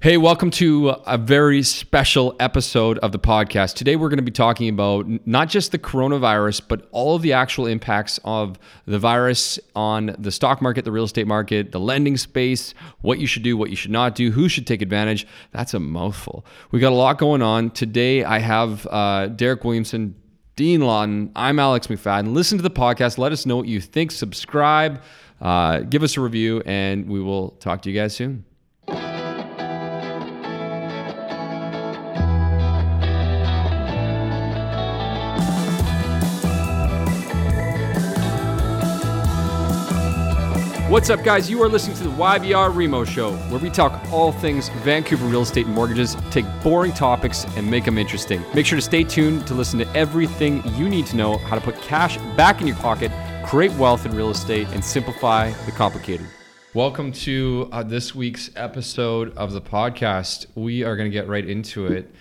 Hey, welcome to a very special episode of the podcast. Today, we're going to be talking about not just the coronavirus, but all of the actual impacts of the virus on the stock market, the real estate market, the lending space, what you should do, what you should not do, who should take advantage. That's a mouthful. We got a lot going on. Today, I have uh, Derek Williamson, Dean Lawton. I'm Alex McFadden. Listen to the podcast. Let us know what you think. Subscribe, uh, give us a review, and we will talk to you guys soon. What's up, guys? You are listening to the YVR Remo Show, where we talk all things Vancouver real estate and mortgages, take boring topics and make them interesting. Make sure to stay tuned to listen to everything you need to know how to put cash back in your pocket, create wealth in real estate, and simplify the complicated. Welcome to uh, this week's episode of the podcast. We are going to get right into it.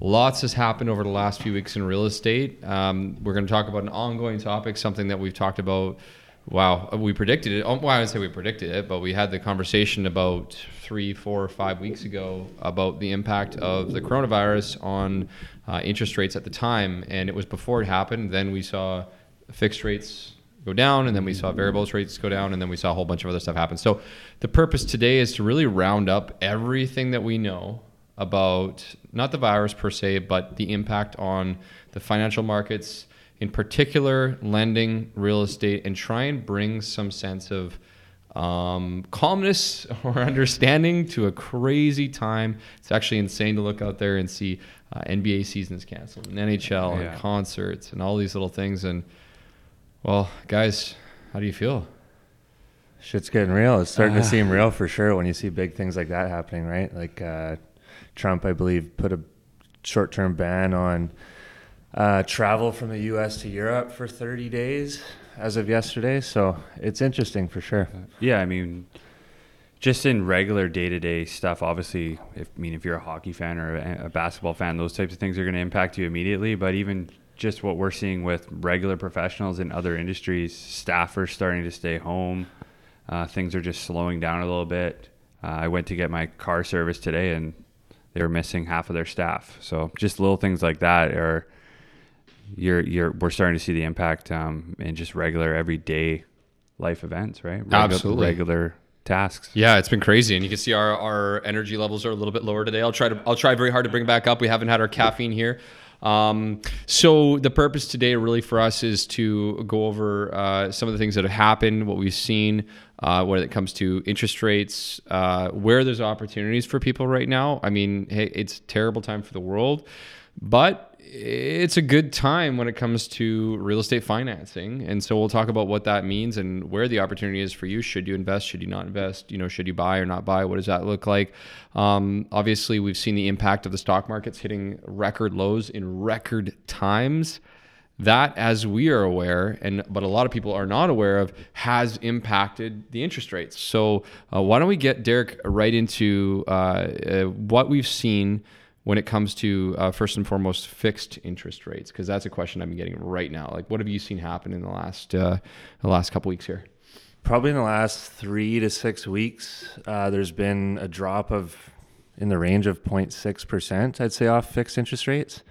Lots has happened over the last few weeks in real estate. Um, we're going to talk about an ongoing topic, something that we've talked about Wow, we predicted it. Oh, well, I would say we predicted it, but we had the conversation about three, four, or five weeks ago about the impact of the coronavirus on uh, interest rates at the time, and it was before it happened. Then we saw fixed rates go down, and then we saw variable rates go down, and then we saw a whole bunch of other stuff happen. So the purpose today is to really round up everything that we know about not the virus per se, but the impact on the financial markets in particular lending real estate and try and bring some sense of um, calmness or understanding to a crazy time. It's actually insane to look out there and see uh, NBA seasons canceled, and NHL, yeah. and concerts, and all these little things. And well, guys, how do you feel? Shit's getting real. It's starting uh, to seem real for sure when you see big things like that happening, right? Like uh, Trump, I believe, put a short-term ban on uh, travel from the U.S. to Europe for 30 days as of yesterday. So it's interesting for sure. Yeah, I mean, just in regular day to day stuff, obviously, if I mean if you're a hockey fan or a, a basketball fan, those types of things are going to impact you immediately. But even just what we're seeing with regular professionals in other industries, staff are starting to stay home. Uh, things are just slowing down a little bit. Uh, I went to get my car service today, and they were missing half of their staff. So just little things like that are you're you're we're starting to see the impact um, in just regular everyday life events, right? Regu- Absolutely, regular tasks. Yeah, it's been crazy, and you can see our, our energy levels are a little bit lower today. I'll try to I'll try very hard to bring back up. We haven't had our caffeine here. Um, so the purpose today really for us is to go over uh, some of the things that have happened, what we've seen uh, when it comes to interest rates, uh, where there's opportunities for people right now. I mean, hey, it's a terrible time for the world, but it's a good time when it comes to real estate financing. And so we'll talk about what that means and where the opportunity is for you. Should you invest? Should you not invest? You know, should you buy or not buy? What does that look like? Um, obviously, we've seen the impact of the stock markets hitting record lows in record times. That, as we are aware, and but a lot of people are not aware of, has impacted the interest rates. So, uh, why don't we get Derek right into uh, uh, what we've seen when it comes to uh, first and foremost fixed interest rates? Because that's a question I've been getting right now. Like, what have you seen happen in the last uh, the last couple weeks here? Probably in the last three to six weeks, uh, there's been a drop of in the range of 0.6 percent, I'd say, off fixed interest rates.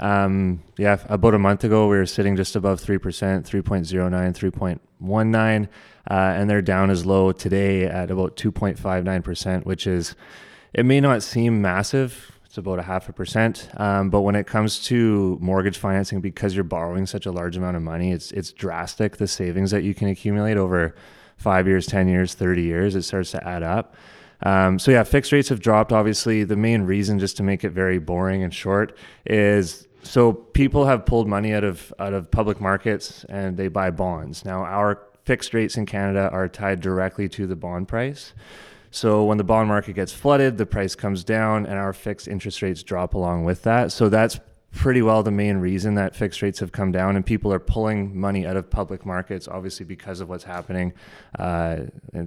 Um, yeah, about a month ago, we were sitting just above 3%, 3.09, 3.19, uh, and they're down as low today at about 2.59%, which is, it may not seem massive it's about a half a percent. Um, but when it comes to mortgage financing, because you're borrowing such a large amount of money, it's it's drastic. The savings that you can accumulate over five years, ten years, thirty years, it starts to add up. Um, so yeah, fixed rates have dropped. Obviously, the main reason, just to make it very boring and short, is so people have pulled money out of out of public markets and they buy bonds. Now our fixed rates in Canada are tied directly to the bond price. So when the bond market gets flooded, the price comes down and our fixed interest rates drop along with that. So that's pretty well the main reason that fixed rates have come down and people are pulling money out of public markets, obviously because of what's happening uh,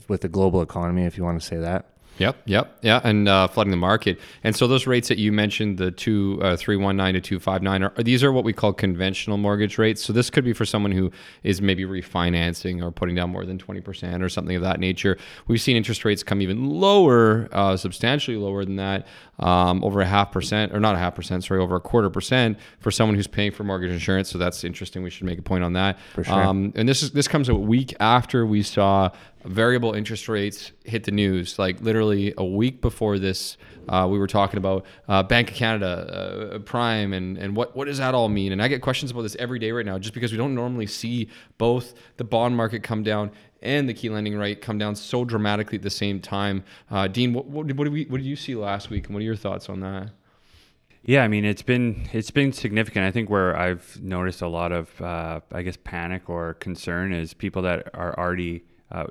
with the global economy, if you want to say that. Yep, yep, yeah, and uh, flooding the market. And so those rates that you mentioned, the two uh, three one nine to two five nine, are these are what we call conventional mortgage rates. So this could be for someone who is maybe refinancing or putting down more than twenty percent or something of that nature. We've seen interest rates come even lower, uh, substantially lower than that, um, over a half percent or not a half percent, sorry, over a quarter percent for someone who's paying for mortgage insurance. So that's interesting. We should make a point on that. For sure. Um, and this is this comes a week after we saw variable interest rates hit the news. Like literally a week before this, uh, we were talking about uh, Bank of Canada, uh, Prime, and and what what does that all mean? And I get questions about this every day right now, just because we don't normally see both the bond market come down and the key lending rate come down so dramatically at the same time. Uh, Dean, what, what, what did we what did you see last week, and what are your thoughts on that? Yeah, I mean it's been it's been significant. I think where I've noticed a lot of uh, I guess panic or concern is people that are already uh,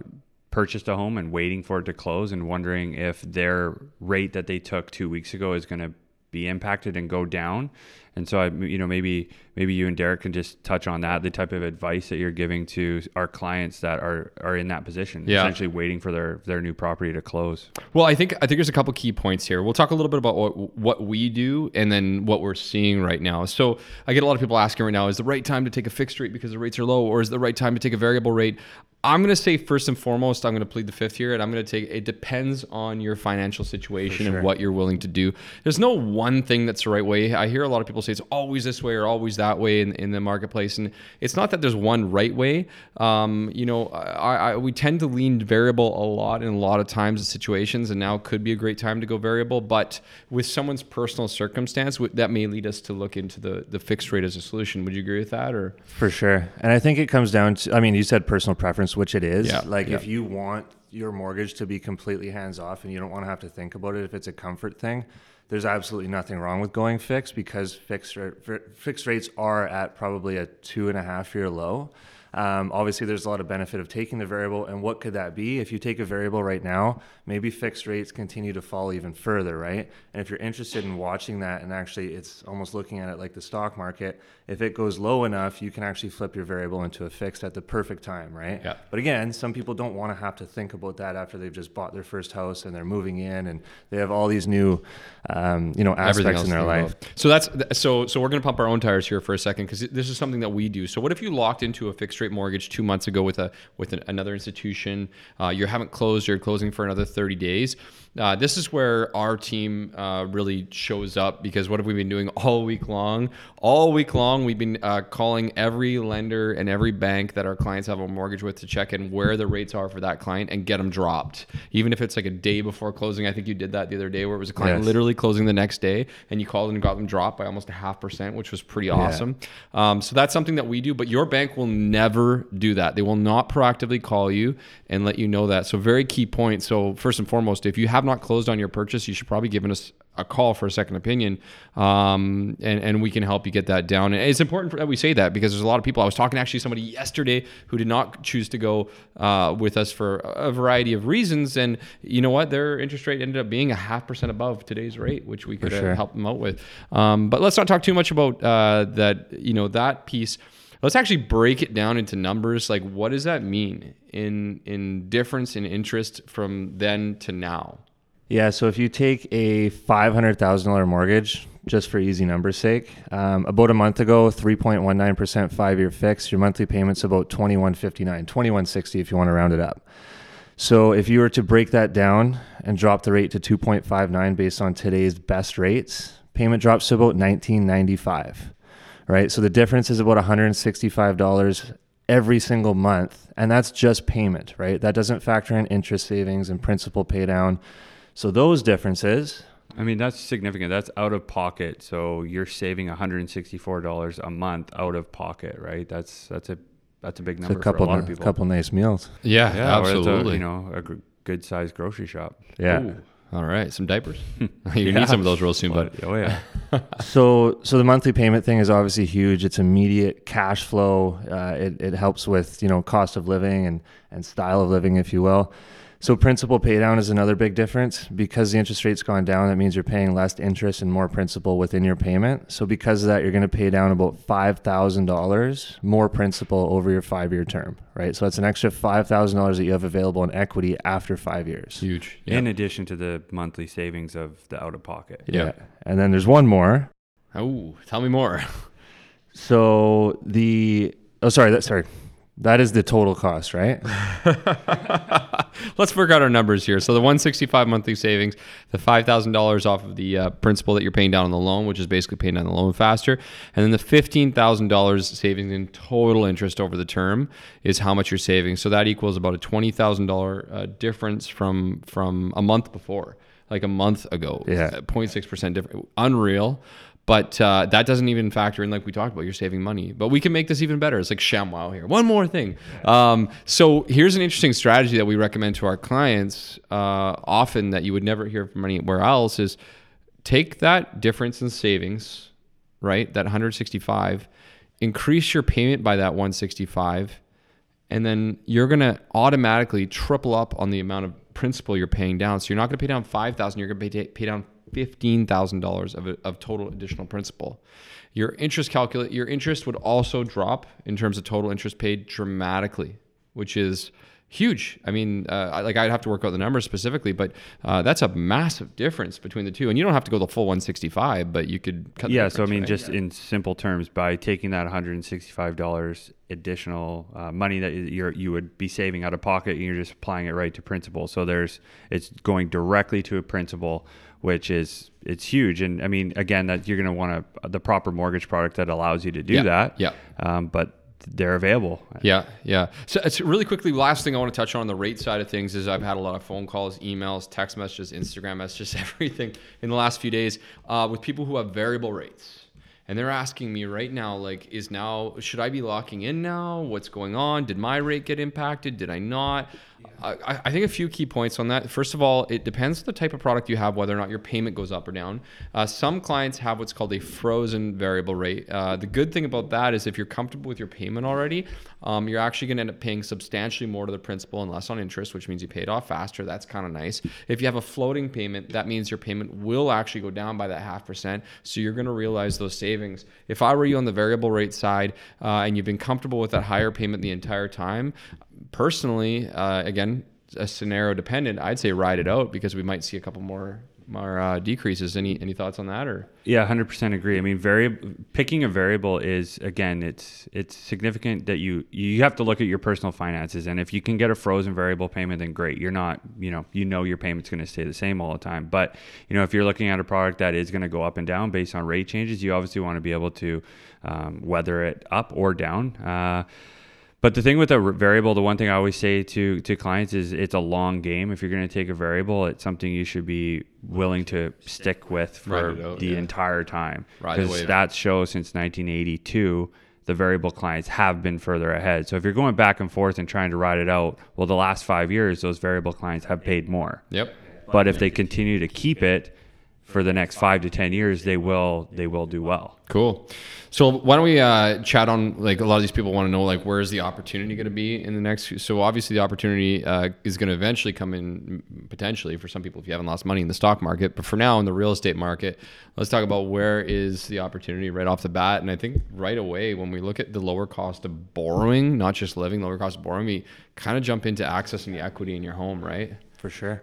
purchased a home and waiting for it to close and wondering if their rate that they took two weeks ago is going to be impacted and go down. And so I, you know, maybe maybe you and Derek can just touch on that, the type of advice that you're giving to our clients that are are in that position, Yeah. essentially waiting for their their new property to close. Well, I think I think there's a couple key points here. We'll talk a little bit about what what we do and then what we're seeing right now. So I get a lot of people asking right now: Is the right time to take a fixed rate because the rates are low, or is the right time to take a variable rate? I'm going to say first and foremost, I'm going to plead the fifth here, and I'm going to take. It depends on your financial situation sure. and what you're willing to do. There's no one thing that's the right way. I hear a lot of people say it's always this way or always that way in, in the marketplace, and it's not that there's one right way. Um, you know, I, I, we tend to lean variable a lot in a lot of times and situations, and now could be a great time to go variable. But with someone's personal circumstance, that may lead us to look into the the fixed rate as a solution. Would you agree with that, or For sure. And I think it comes down to, I mean, you said personal preference, which it is. Yeah, Like yeah. if you want your mortgage to be completely hands off and you don't want to have to think about it, if it's a comfort thing, there's absolutely nothing wrong with going fixed because fixed, fixed rates are at probably a two and a half year low. Um, obviously, there's a lot of benefit of taking the variable. And what could that be? If you take a variable right now, maybe fixed rates continue to fall even further, right? And if you're interested in watching that and actually it's almost looking at it like the stock market, if it goes low enough, you can actually flip your variable into a fixed at the perfect time, right? Yeah. But again, some people don't want to have to think about that after they've just bought their first house and they're moving in and they have all these new, um, you know, aspects in their life. So that's so so we're going to pump our own tires here for a second because this is something that we do. So what if you locked into a fixed rate mortgage two months ago with a with an, another institution? Uh, you haven't closed. You're closing for another thirty days. Uh, this is where our team uh, really shows up because what have we been doing all week long? All week long, we've been uh, calling every lender and every bank that our clients have a mortgage with to check in where the rates are for that client and get them dropped. Even if it's like a day before closing, I think you did that the other day where it was a client Yes. literally closing the next day and you called and got them dropped by almost a half percent, which was pretty awesome. Um, so that's something that we do, but your bank will never do that. They will not proactively call you and let you know that. So very key point. So first and foremost, if you have not closed on your purchase, you should probably give us a call for a second opinion, um, and and we can help you get that down. And it's important that we say that because there's a lot of people. I was talking to actually somebody yesterday who did not choose to go uh, with us for a variety of reasons, and you know what, their interest rate ended up being a half percent above today's rate, which we could sure. help them out with. Um, but let's not talk too much about uh, that. You know that piece. Let's actually break it down into numbers. Like, what does that mean in in difference in interest from then to now? Yeah, so if you take a five hundred thousand dollar mortgage, just for easy numbers' sake, um, about a month ago, three point one nine percent five year fix. Your monthly payments about twenty one fifty nine, twenty one sixty if you want to round it up. So if you were to break that down and drop the rate to two point five nine based on today's best rates, payment drops to about nineteen ninety five. Right, so the difference is about one hundred and sixty five dollars every single month, and that's just payment. Right, that doesn't factor in interest savings and principal pay down. So those differences, I mean, that's significant. That's out of pocket. So you're saving $164 a month out of pocket, right? That's that's a that's a big it's number a couple for a lot of a people. couple nice meals. Yeah, yeah, or it's a, absolutely. you know, a good sized grocery shop. Yeah. Ooh, all right, some diapers. you Yeah. need some of those real soon, bud. But, oh yeah, So so the monthly payment thing is obviously huge. It's immediate cash flow. Uh, it it helps with you know cost of living and and style of living, if you will. So principal pay down is another big difference because the interest rate's gone down. That means you're paying less interest and more principal within your payment. So because of that, you're going to pay down about five thousand dollars more principal over your five year term, right? So that's an extra five thousand dollars that you have available in equity after five years. Huge. In addition to the monthly savings of the out of pocket. Yeah. And then there's one more. Oh, tell me more. So the oh sorry that sorry that is the total cost, right? Let's work out our numbers here. So the 165 monthly savings, the $5,000 off of the uh, principal that you're paying down on the loan, which is basically paying down the loan faster, and then the $15,000 savings in total interest over the term is how much you're saving. So that equals about a $20,000 uh, difference from from a month before, like a month ago. Yeah. 0.6% different. Unreal. But uh, that doesn't even factor in, like we talked about, you're saving money. But we can make this even better. It's like ShamWow here. One more thing. Um, so here's an interesting strategy that we recommend to our clients uh, often that you would never hear from anywhere else is take that difference in savings, right? That 165, increase your payment by that 165, and then you're going to automatically triple up on the amount of principal you're paying down. So you're not going to pay down 5,000, you're going to pay, pay down $15,000 of, of total additional principal. Your interest calculate your interest would also drop in terms of total interest paid dramatically, which is huge. I mean, uh, like I'd have to work out the numbers specifically, but uh, that's a massive difference between the two. And you don't have to go the full 165, but you could cut. yeah. So I mean, right? just yeah. in simple terms, by taking that 165 dollars additional uh, money that you you would be saving out of pocket, and you're just applying it right to principal. So there's it's going directly to a principal which is it's huge. And I mean, again, that you're going to want a, the proper mortgage product that allows you to do yeah, that. Yeah. Um, but they're available. Yeah, yeah. So it's really quickly. Last thing I want to touch on, on the rate side of things is I've had a lot of phone calls, emails, text messages, Instagram messages, everything in the last few days uh, with people who have variable rates and they're asking me right now like is now should i be locking in now what's going on did my rate get impacted did i not I, I, think a few key points on that. First of all, it depends on the type of product you have, whether or not your payment goes up or down. Uh, some clients have what's called a frozen variable rate. Uh, the good thing about that is if you're comfortable with your payment already, um, you're actually going to end up paying substantially more to the principal and less on interest, which means you pay it off faster. That's kind of nice. If you have a floating payment, that means your payment will actually go down by that half percent. So you're going to realize those savings. If I were you on the variable rate side uh, and you've been comfortable with that higher payment the entire time, personally, uh, again, a scenario dependent, I'd say ride it out because we might see a couple more more uh, decreases. Any any thoughts on that or? Yeah, hundred percent agree. I mean, very picking a variable is again, it's it's significant that you you have to look at your personal finances, and if you can get a frozen variable payment, then great. You're not you know you know your payment's going to stay the same all the time. But you know if you're looking at a product that is going to go up and down based on rate changes, you obviously want to be able to um, weather it up or down. Uh, but the thing with a variable, the one thing I always say to to clients is it's a long game. If you're going to take a variable, it's something you should be willing to stick with for out, the yeah. entire time. Because stats show since 1982 the variable clients have been further ahead. So if you're going back and forth and trying to ride it out, well, the last five years, those variable clients have paid more. Yep. But if they continue to keep it for the next five to ten years, they will they will do well. Cool. So why don't we uh, chat on like a lot of these people want to know like where is the opportunity going to be in the next? So obviously the opportunity uh, is going to eventually come in potentially for some people if you haven't lost money in the stock market. But for now in the real estate market, let's talk about where is the opportunity right off the bat. And I think right away when we look at the lower cost of borrowing, not just living, lower cost of borrowing, we kind of jump into accessing the equity in your home, right? For sure.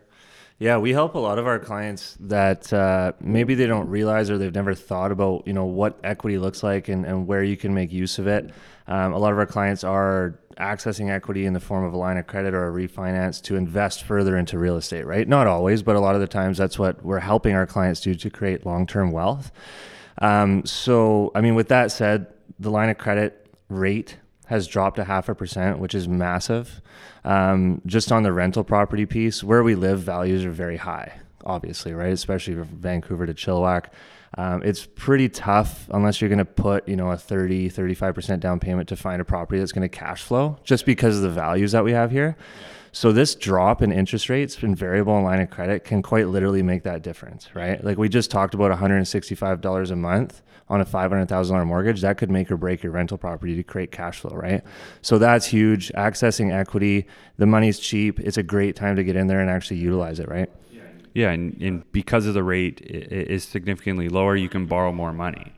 Yeah, we help a lot of our clients that uh, maybe they don't realize or they've never thought about, you know, what equity looks like and, and where you can make use of it. Um, a lot of our clients are accessing equity in the form of a line of credit or a refinance to invest further into real estate, right? Not always, but a lot of the times that's what we're helping our clients do to create long-term wealth. Um, so, I mean, with that said, the line of credit rate has dropped a half a percent, which is massive. Um, just on the rental property piece, where we live, values are very high, obviously, right? Especially from Vancouver to Chilliwack. Um, it's pretty tough unless you're going to put, you know, a 30, 35% down payment to find a property that's going to cash flow just because of the values that we have here. So this drop in interest rates and variable line of credit can quite literally make that difference, right? Like we just talked about $165 a month on a $500,000 mortgage, that could make or break your rental property to create cash flow, right? So that's huge. Accessing equity, the money's cheap. It's a great time to get in there and actually utilize it, right? Yeah, and, and because of the rate is significantly lower, you can borrow more money.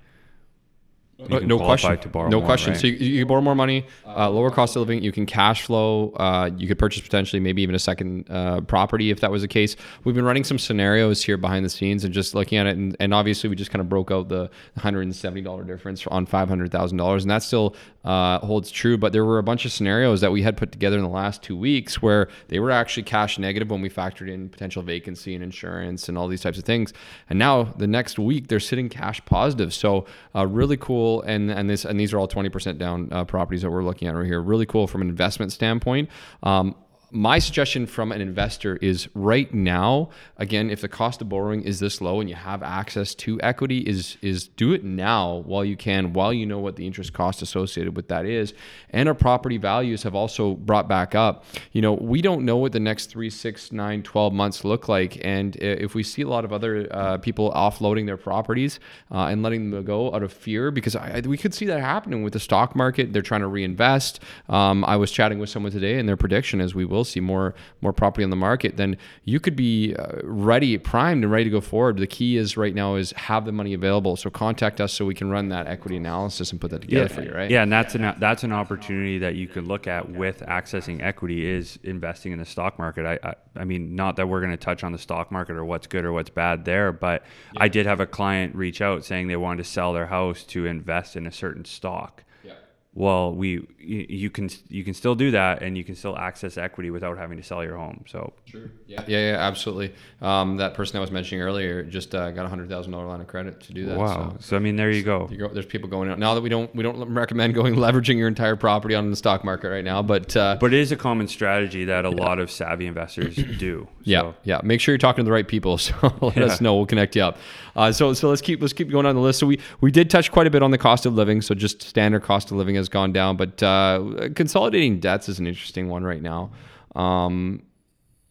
Uh, no question. no question. right? So you, you can borrow more money, uh, lower cost of living. You can cash flow. Uh, you could purchase potentially maybe even a second uh, property if that was the case. We've been running some scenarios here behind the scenes and just looking at it. And, and obviously, we just kind of broke out the $170 difference on $500,000. And that still uh, holds true. But there were a bunch of scenarios that we had put together in the last two weeks where they were actually cash negative when we factored in potential vacancy and insurance and all these types of things. And now the next week they're sitting cash positive. So uh, really cool. And and this and these are all twenty percent down uh, properties that we're looking at right here. Really cool from an investment standpoint. Um, my suggestion from an investor is right now again if the cost of borrowing is this low and you have access to equity is is do it now while you can while you know what the interest cost associated with that is. And our property values have also brought back up. You know we don't know what the next three six nine 12 months look like. And if we see a lot of other uh, people offloading their properties uh, and letting them go out of fear because I, we could see that happening with the stock market. They're trying to reinvest. Um, i was chatting with someone today and their prediction is we will see more more property on the market then you could be uh, ready primed and ready to go forward the key is right now is have the money available so contact us so we can run that equity analysis and put that together for you right Yeah, and that's an that's an opportunity that you can look at with accessing equity is investing in the stock market. I I, I mean, not that we're going to touch on the stock market or what's good or what's bad there, but I did have a client reach out saying they wanted to sell their house to invest in a certain stock. Yeah. Well, we you, you can you can still do that, and you can still access equity without having to sell your home. So Sure. Yeah, yeah, yeah absolutely. Um, that person I was mentioning earlier just uh, got a hundred thousand dollar line of credit to do that. wow. So So I mean, there you go. you go, there's people going out now that we don't we don't recommend going leveraging your entire property on the stock market right now. But uh, But it is a common strategy that a lot of savvy investors do. yeah, So- yeah. Make sure you're talking to the right people. So let Yeah. us know. We'll connect you up. Uh, so so let's keep let's keep going on the list. So we we did touch quite a bit on the cost of living. So just standard cost of living has gone down, but uh, consolidating debts is an interesting one right now. Um,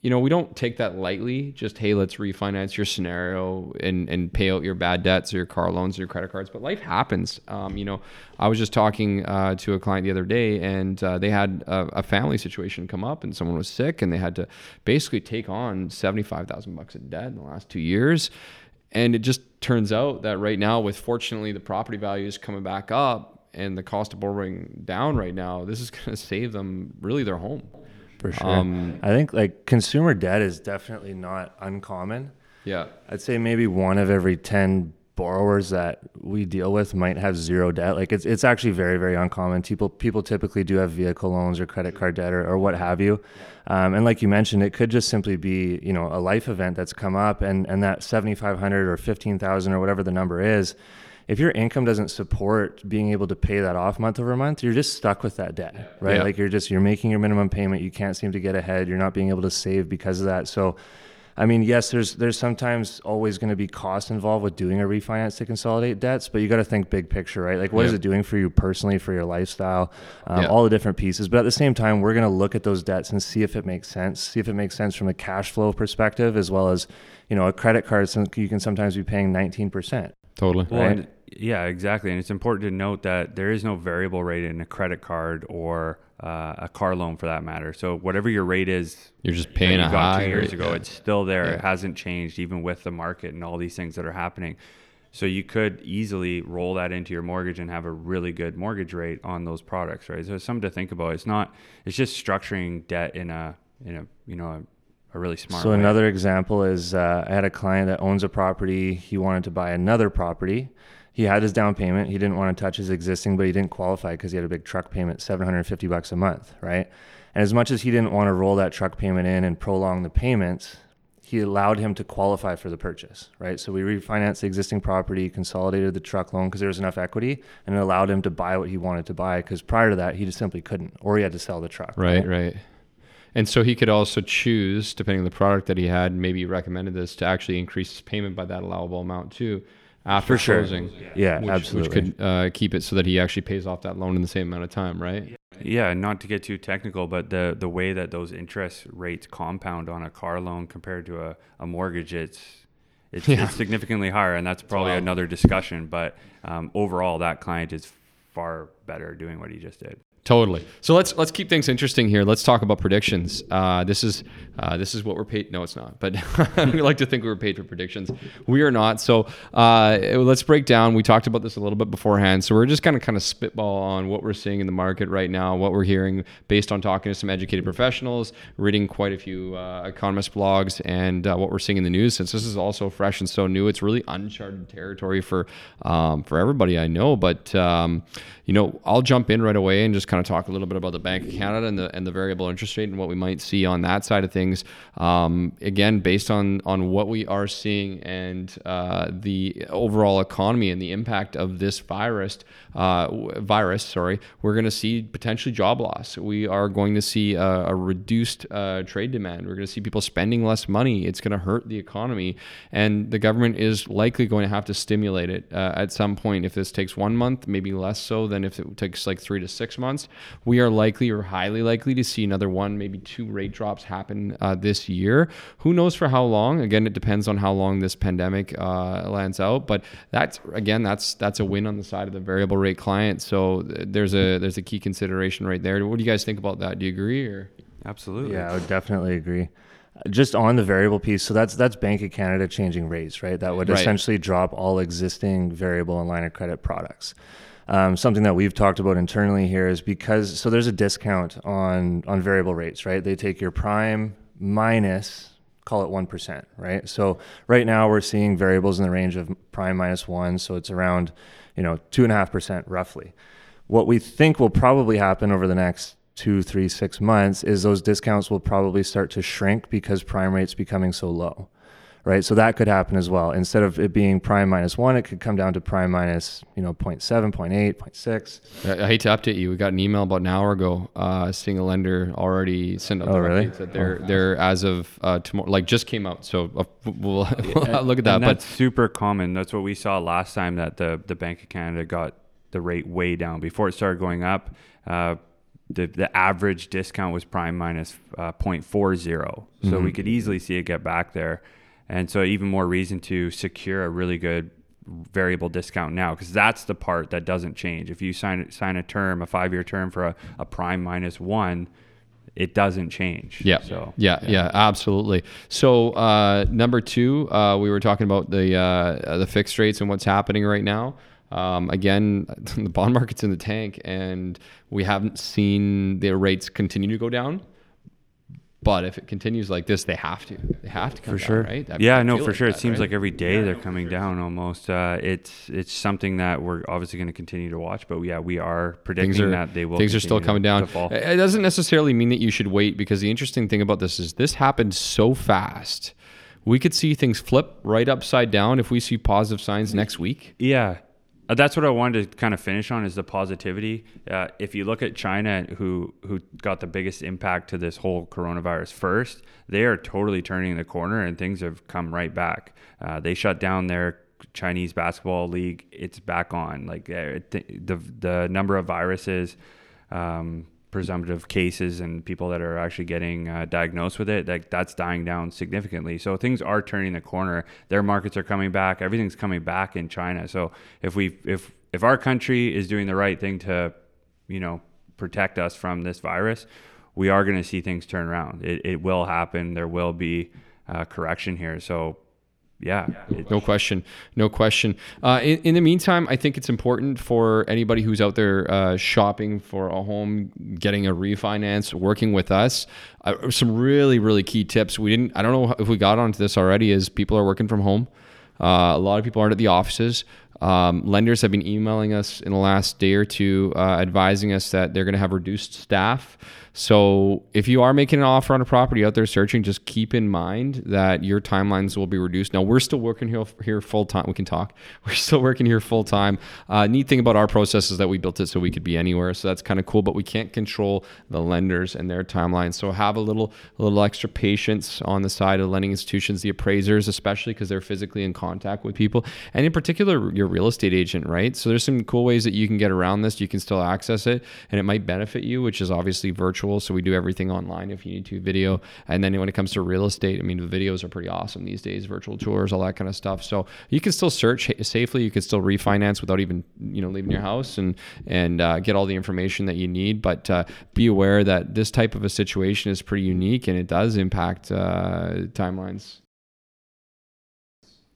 you know, we don't take that lightly. Just hey, let's refinance your scenario and and pay out your bad debts or your car loans or your credit cards. But life happens. Um, you know, I was just talking uh, to a client the other day, and uh, they had a, a family situation come up, and someone was sick, and they had to basically take on seventy five thousand bucks of debt in the last two years. And it just turns out that right now, with fortunately the property values coming back up and the cost of borrowing down right now, this is going to save them really their home. For sure. Um, I think like consumer debt is definitely not uncommon. Yeah. I'd say maybe one of every 10 borrowers that we deal with might have zero debt. Like it's, it's actually very, very uncommon. People, people typically do have vehicle loans or credit card debt or, or what have you. Um, and like you mentioned, it could just simply be, you know, a life event that's come up and, and that 7,500 or 15,000 or whatever the number is, if your income doesn't support being able to pay that off month over month, you're just stuck with that debt, right? Yeah. Like you're just, you're making your minimum payment. You can't seem to get ahead. You're not being able to save because of that. So, I mean, yes, there's there's sometimes always going to be cost involved with doing a refinance to consolidate debts, but you got to think big picture, right? Like, what is Yeah. it doing for you personally, for your lifestyle, um, Yeah. all the different pieces. But at the same time, we're going to look at those debts and see if it makes sense, see if it makes sense from a cash flow perspective, as well as, you know, a credit card. some- You can sometimes be paying 19%. Totally. Well, Right. And- yeah, exactly. And it's important to note that there is no variable rate in a credit card or uh, a car loan for that matter. So whatever your rate is You're just paying you a got high two years rate. ago, it's still there. It hasn't changed even with the market and all these things that are happening. So you could easily roll that into your mortgage and have a really good mortgage rate on those products, right? So it's something to think about. It's not. It's just structuring debt in a in a you know a, a really smart. Way. So way. another example is uh, I had a client that owns a property. He wanted to buy another property. He had his down payment. He didn't want to touch his existing, but he didn't qualify because he had a big truck payment, 750 bucks a month, right? And as much as he didn't want to roll that truck payment in and prolong the payments, he allowed him to qualify for the purchase, right? So we refinanced the existing property, consolidated the truck loan because there was enough equity, and it allowed him to buy what he wanted to buy because prior to that he just simply couldn't, or he had to sell the truck. Right, right. And so he could also choose, depending on the product that he had, maybe he recommended this to actually increase his payment by that allowable amount too. After For sure. closing. Yeah, which, absolutely. Which could uh, keep it so that he actually pays off that loan in the same amount of time, right? Yeah, not to get too technical, but the the way that those interest rates compound on a car loan compared to a, a mortgage, it's it's, Yeah. it's significantly higher, and that's probably wild. another discussion. But um, overall, that client is far better doing what he just did. Totally. So let's let's keep things interesting here. Let's talk about predictions. Uh, this is uh, this is what we're paid. No, it's not. But we like to think we were paid for predictions. We are not. So uh, let's break down. We talked about this a little bit beforehand. So we're just kind of kind of spitball on what we're seeing in the market right now, what we're hearing based on talking to some educated professionals, reading quite a few uh, economist blogs, and uh, what we're seeing in the news. Since this is also fresh and so new, it's really uncharted territory for um, for everybody I know. But um, you know, I'll jump in right away and just kind of talk a little bit about the Bank of Canada and the and the variable interest rate and what we might see on that side of things. Um, again, based on on what we are seeing and uh, the overall economy and the impact of this virus, uh, virus, sorry, we're going to see potentially job loss. We are going to see a, a reduced uh, trade demand. We're going to see people spending less money. It's going to hurt the economy, and the government is likely going to have to stimulate it uh, at some point. If this takes one month, maybe less so than if it takes like three to six months. We are likely or highly likely to see another one, maybe two rate drops happen uh, this year. Who knows for how long? Again, it depends on how long this pandemic uh, lands out. But that's again, that's that's a win on the side of the variable rate client. So there's a there's a key consideration right there. What do you guys think about that? Do you agree or? Absolutely. Yeah, I would definitely agree. Just on the variable piece, so that's that's Bank of Canada changing rates, right? That would Right. essentially drop all existing variable and line of credit products. Um, something that we've talked about internally here is because so there's a discount on on variable rates, right? They take your prime minus call it one percent, right? So right now we're seeing variables in the range of prime minus one, so it's around you know two and a half percent roughly. What we think will probably happen over the next two, three, six months is those discounts will probably start to shrink because prime rate's becoming so low, right? So that could happen as well. Instead of it being prime minus one, it could come down to prime minus, you know, 0.7, 0.8, 0.6. I I hate to update you. We got an email about an hour ago, uh, seeing a lender already send out Oh, the really? that they're they're as of uh, tomorrow, like just came out. So uh, we'll, we'll look at that. And But that's super common. That's what we saw last time that the the Bank of Canada got the rate way down before it started going up. Uh, the the average discount was prime minus uh, 0.40, so we could easily see it get back there, and so even more reason to secure a really good variable discount now because that's the part that doesn't change. If you sign sign a term, a five year term for a, a prime minus one, it doesn't change. Yeah. So Yeah, yeah, absolutely. So uh, number two, uh, we were talking about the uh, the fixed rates and what's happening right now. Um, again, the bond market's in the tank, and we haven't seen the rates continue to go down. But if it continues like this, they have to. They have to come for down, sure. right? I- yeah, I no, for like sure. that, it seems right? like every day they're coming down almost. Uh, it's it's something that we're obviously going to continue to watch, but yeah, we are predicting things are that they will. things are still coming down. fall. It doesn't necessarily mean that you should wait because the interesting thing about this is this happened so fast. We could see things flip right upside down if we see positive signs next week. Yeah. Uh, that's what I wanted to kind of finish on is the positivity. Uh, if you look at China, who who got the biggest impact to this whole coronavirus first, they are totally turning the corner and things have come right back. Uh, they shut down their Chinese basketball league. It's back on. Like uh, the the number of viruses, um, presumptive cases, and people that are actually getting uh, diagnosed with it, like that's dying down significantly. So things are turning the corner. Their markets are coming back. Everything's coming back in China. So if we if if our country is doing the right thing to, you know, protect us from this virus, we are going to see things turn around. It, it will happen. There will be uh, correction here. So, yeah, No question. No question. Uh, in, in the meantime, I think it's important for anybody who's out there uh, shopping for a home, getting a refinance, working with us. Uh, some really, really key tips. We didn't. I don't know if we got onto this already. Is people are working from home. Uh, a lot of people aren't at the offices. Um, lenders have been emailing us in the last day or two, uh, advising us that they're going to have reduced staff. So if you are making an offer on a property out there searching, just keep in mind that your timelines will be reduced. Now we're still working here, here full time. We can talk. We're still working here full time. Uh, neat thing about our process is that we built it so we could be anywhere. So that's kind of cool. But we can't control the lenders and their timelines. So have a little, a little extra patience on the side of lending institutions, the appraisers, especially because they're physically in contact with people, and in particular your real estate agent, right? So there's some cool ways that you can get around this. You can still access it, and it might benefit you, which is obviously virtual. So we do everything online if you need to video, and then when it comes to real estate, I mean the videos are pretty awesome these days, virtual tours, all that kind of stuff. So you can still search safely. You can still refinance without even you know leaving your house and and uh, get all the information that you need. But uh, be aware that this type of a situation is pretty unique and it does impact uh, timelines.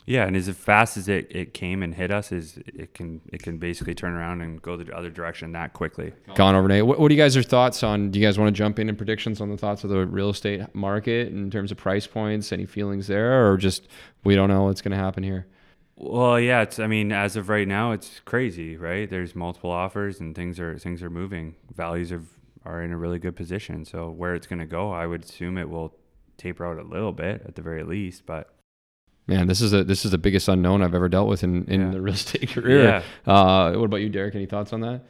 Yeah, and as fast as it, it came and hit us, is it can it can basically turn around and go the other direction that quickly. Gone overnight. What, what do you guys are thoughts on? Do you guys want to jump in and predictions on the thoughts of the real estate market in terms of price points? Any feelings there, or just we don't know what's going to happen here? Well, yeah, it's. I mean, as of right now, it's crazy, right? There's multiple offers and things are things are moving. Values are are in a really good position. So where it's going to go, I would assume it will taper out a little bit at the very least, but Man, this is a this is the biggest unknown I've ever dealt with in, in Yeah. the real estate career. Yeah. Uh, what about you, Derek? Any thoughts on that?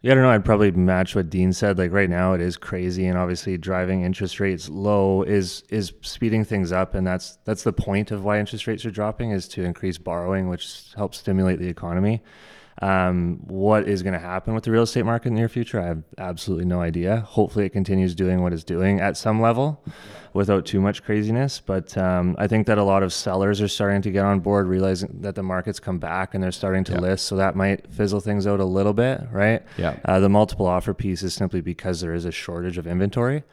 Yeah, I don't know. I'd probably match what Dean said. Like right now, it is crazy, and obviously driving interest rates low is is speeding things up, and that's that's the point of why interest rates are dropping is to increase borrowing, which helps stimulate the economy. Um, what is going to happen with the real estate market in the near future? I have absolutely no idea. Hopefully, it continues doing what it's doing at some level, without too much craziness. But um, I think that a lot of sellers are starting to get on board, realizing that the market's come back and they're starting to Yeah. list. So that might fizzle things out a little bit, right? Yeah. Uh, the multiple offer piece is simply because there is a shortage of inventory.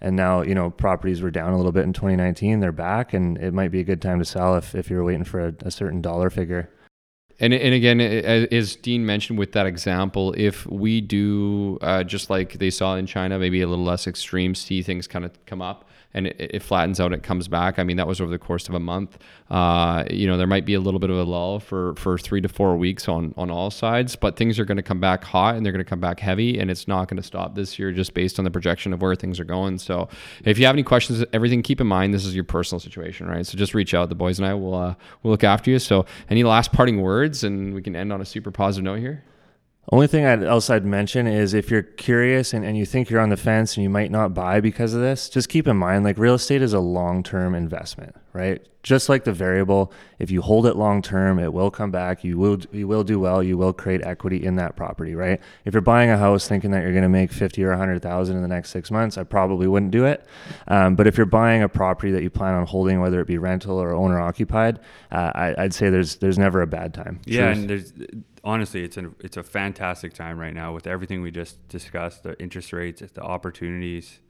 And now, you know, properties were down a little bit in 2019. They're back, and it might be a good time to sell if, if you're waiting for a, a certain dollar figure. And and again, as Dean mentioned with that example, if we do uh, just like they saw in China, maybe a little less extreme, see things kind of come up and it, it flattens out, it comes back. I mean, that was over the course of a month. Uh, you know, there might be a little bit of a lull for for three to four weeks on on all sides, but things are going to come back hot and they're going to come back heavy, and it's not going to stop this year just based on the projection of where things are going. So, if you have any questions, everything keep in mind this is your personal situation, right? So just reach out. The boys and I will uh, will look after you. So, any last parting words, and we can end on a super positive note here. Only thing I'd, else I'd mention is if you're curious and, and you think you're on the fence and you might not buy because of this, just keep in mind like real estate is a long term investment, right? Just like the variable, if you hold it long term, it will come back. You will you will do well. You will create equity in that property, right? If you're buying a house thinking that you're going to make fifty or a hundred thousand in the next six months, I probably wouldn't do it. Um, but if you're buying a property that you plan on holding, whether it be rental or owner occupied, uh, I, I'd say there's there's never a bad time. Yeah, Truth. and there's honestly, it's a it's a fantastic time right now with everything we just discussed, the interest rates, the opportunities.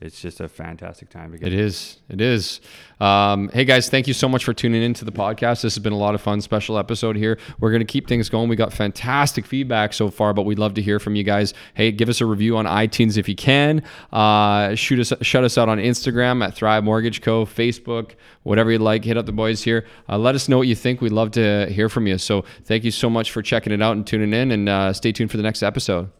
It's just a fantastic time to get. It is. It is. Um, hey guys, thank you so much for tuning into the podcast. This has been a lot of fun. Special episode here. We're going to keep things going. We got fantastic feedback so far, but we'd love to hear from you guys. Hey, give us a review on iTunes if you can. Uh, shoot us, shut us out on Instagram at Thrive Mortgage Co. Facebook, whatever you'd like. Hit up the boys here. Uh, let us know what you think. We'd love to hear from you. So thank you so much for checking it out and tuning in, and uh, stay tuned for the next episode.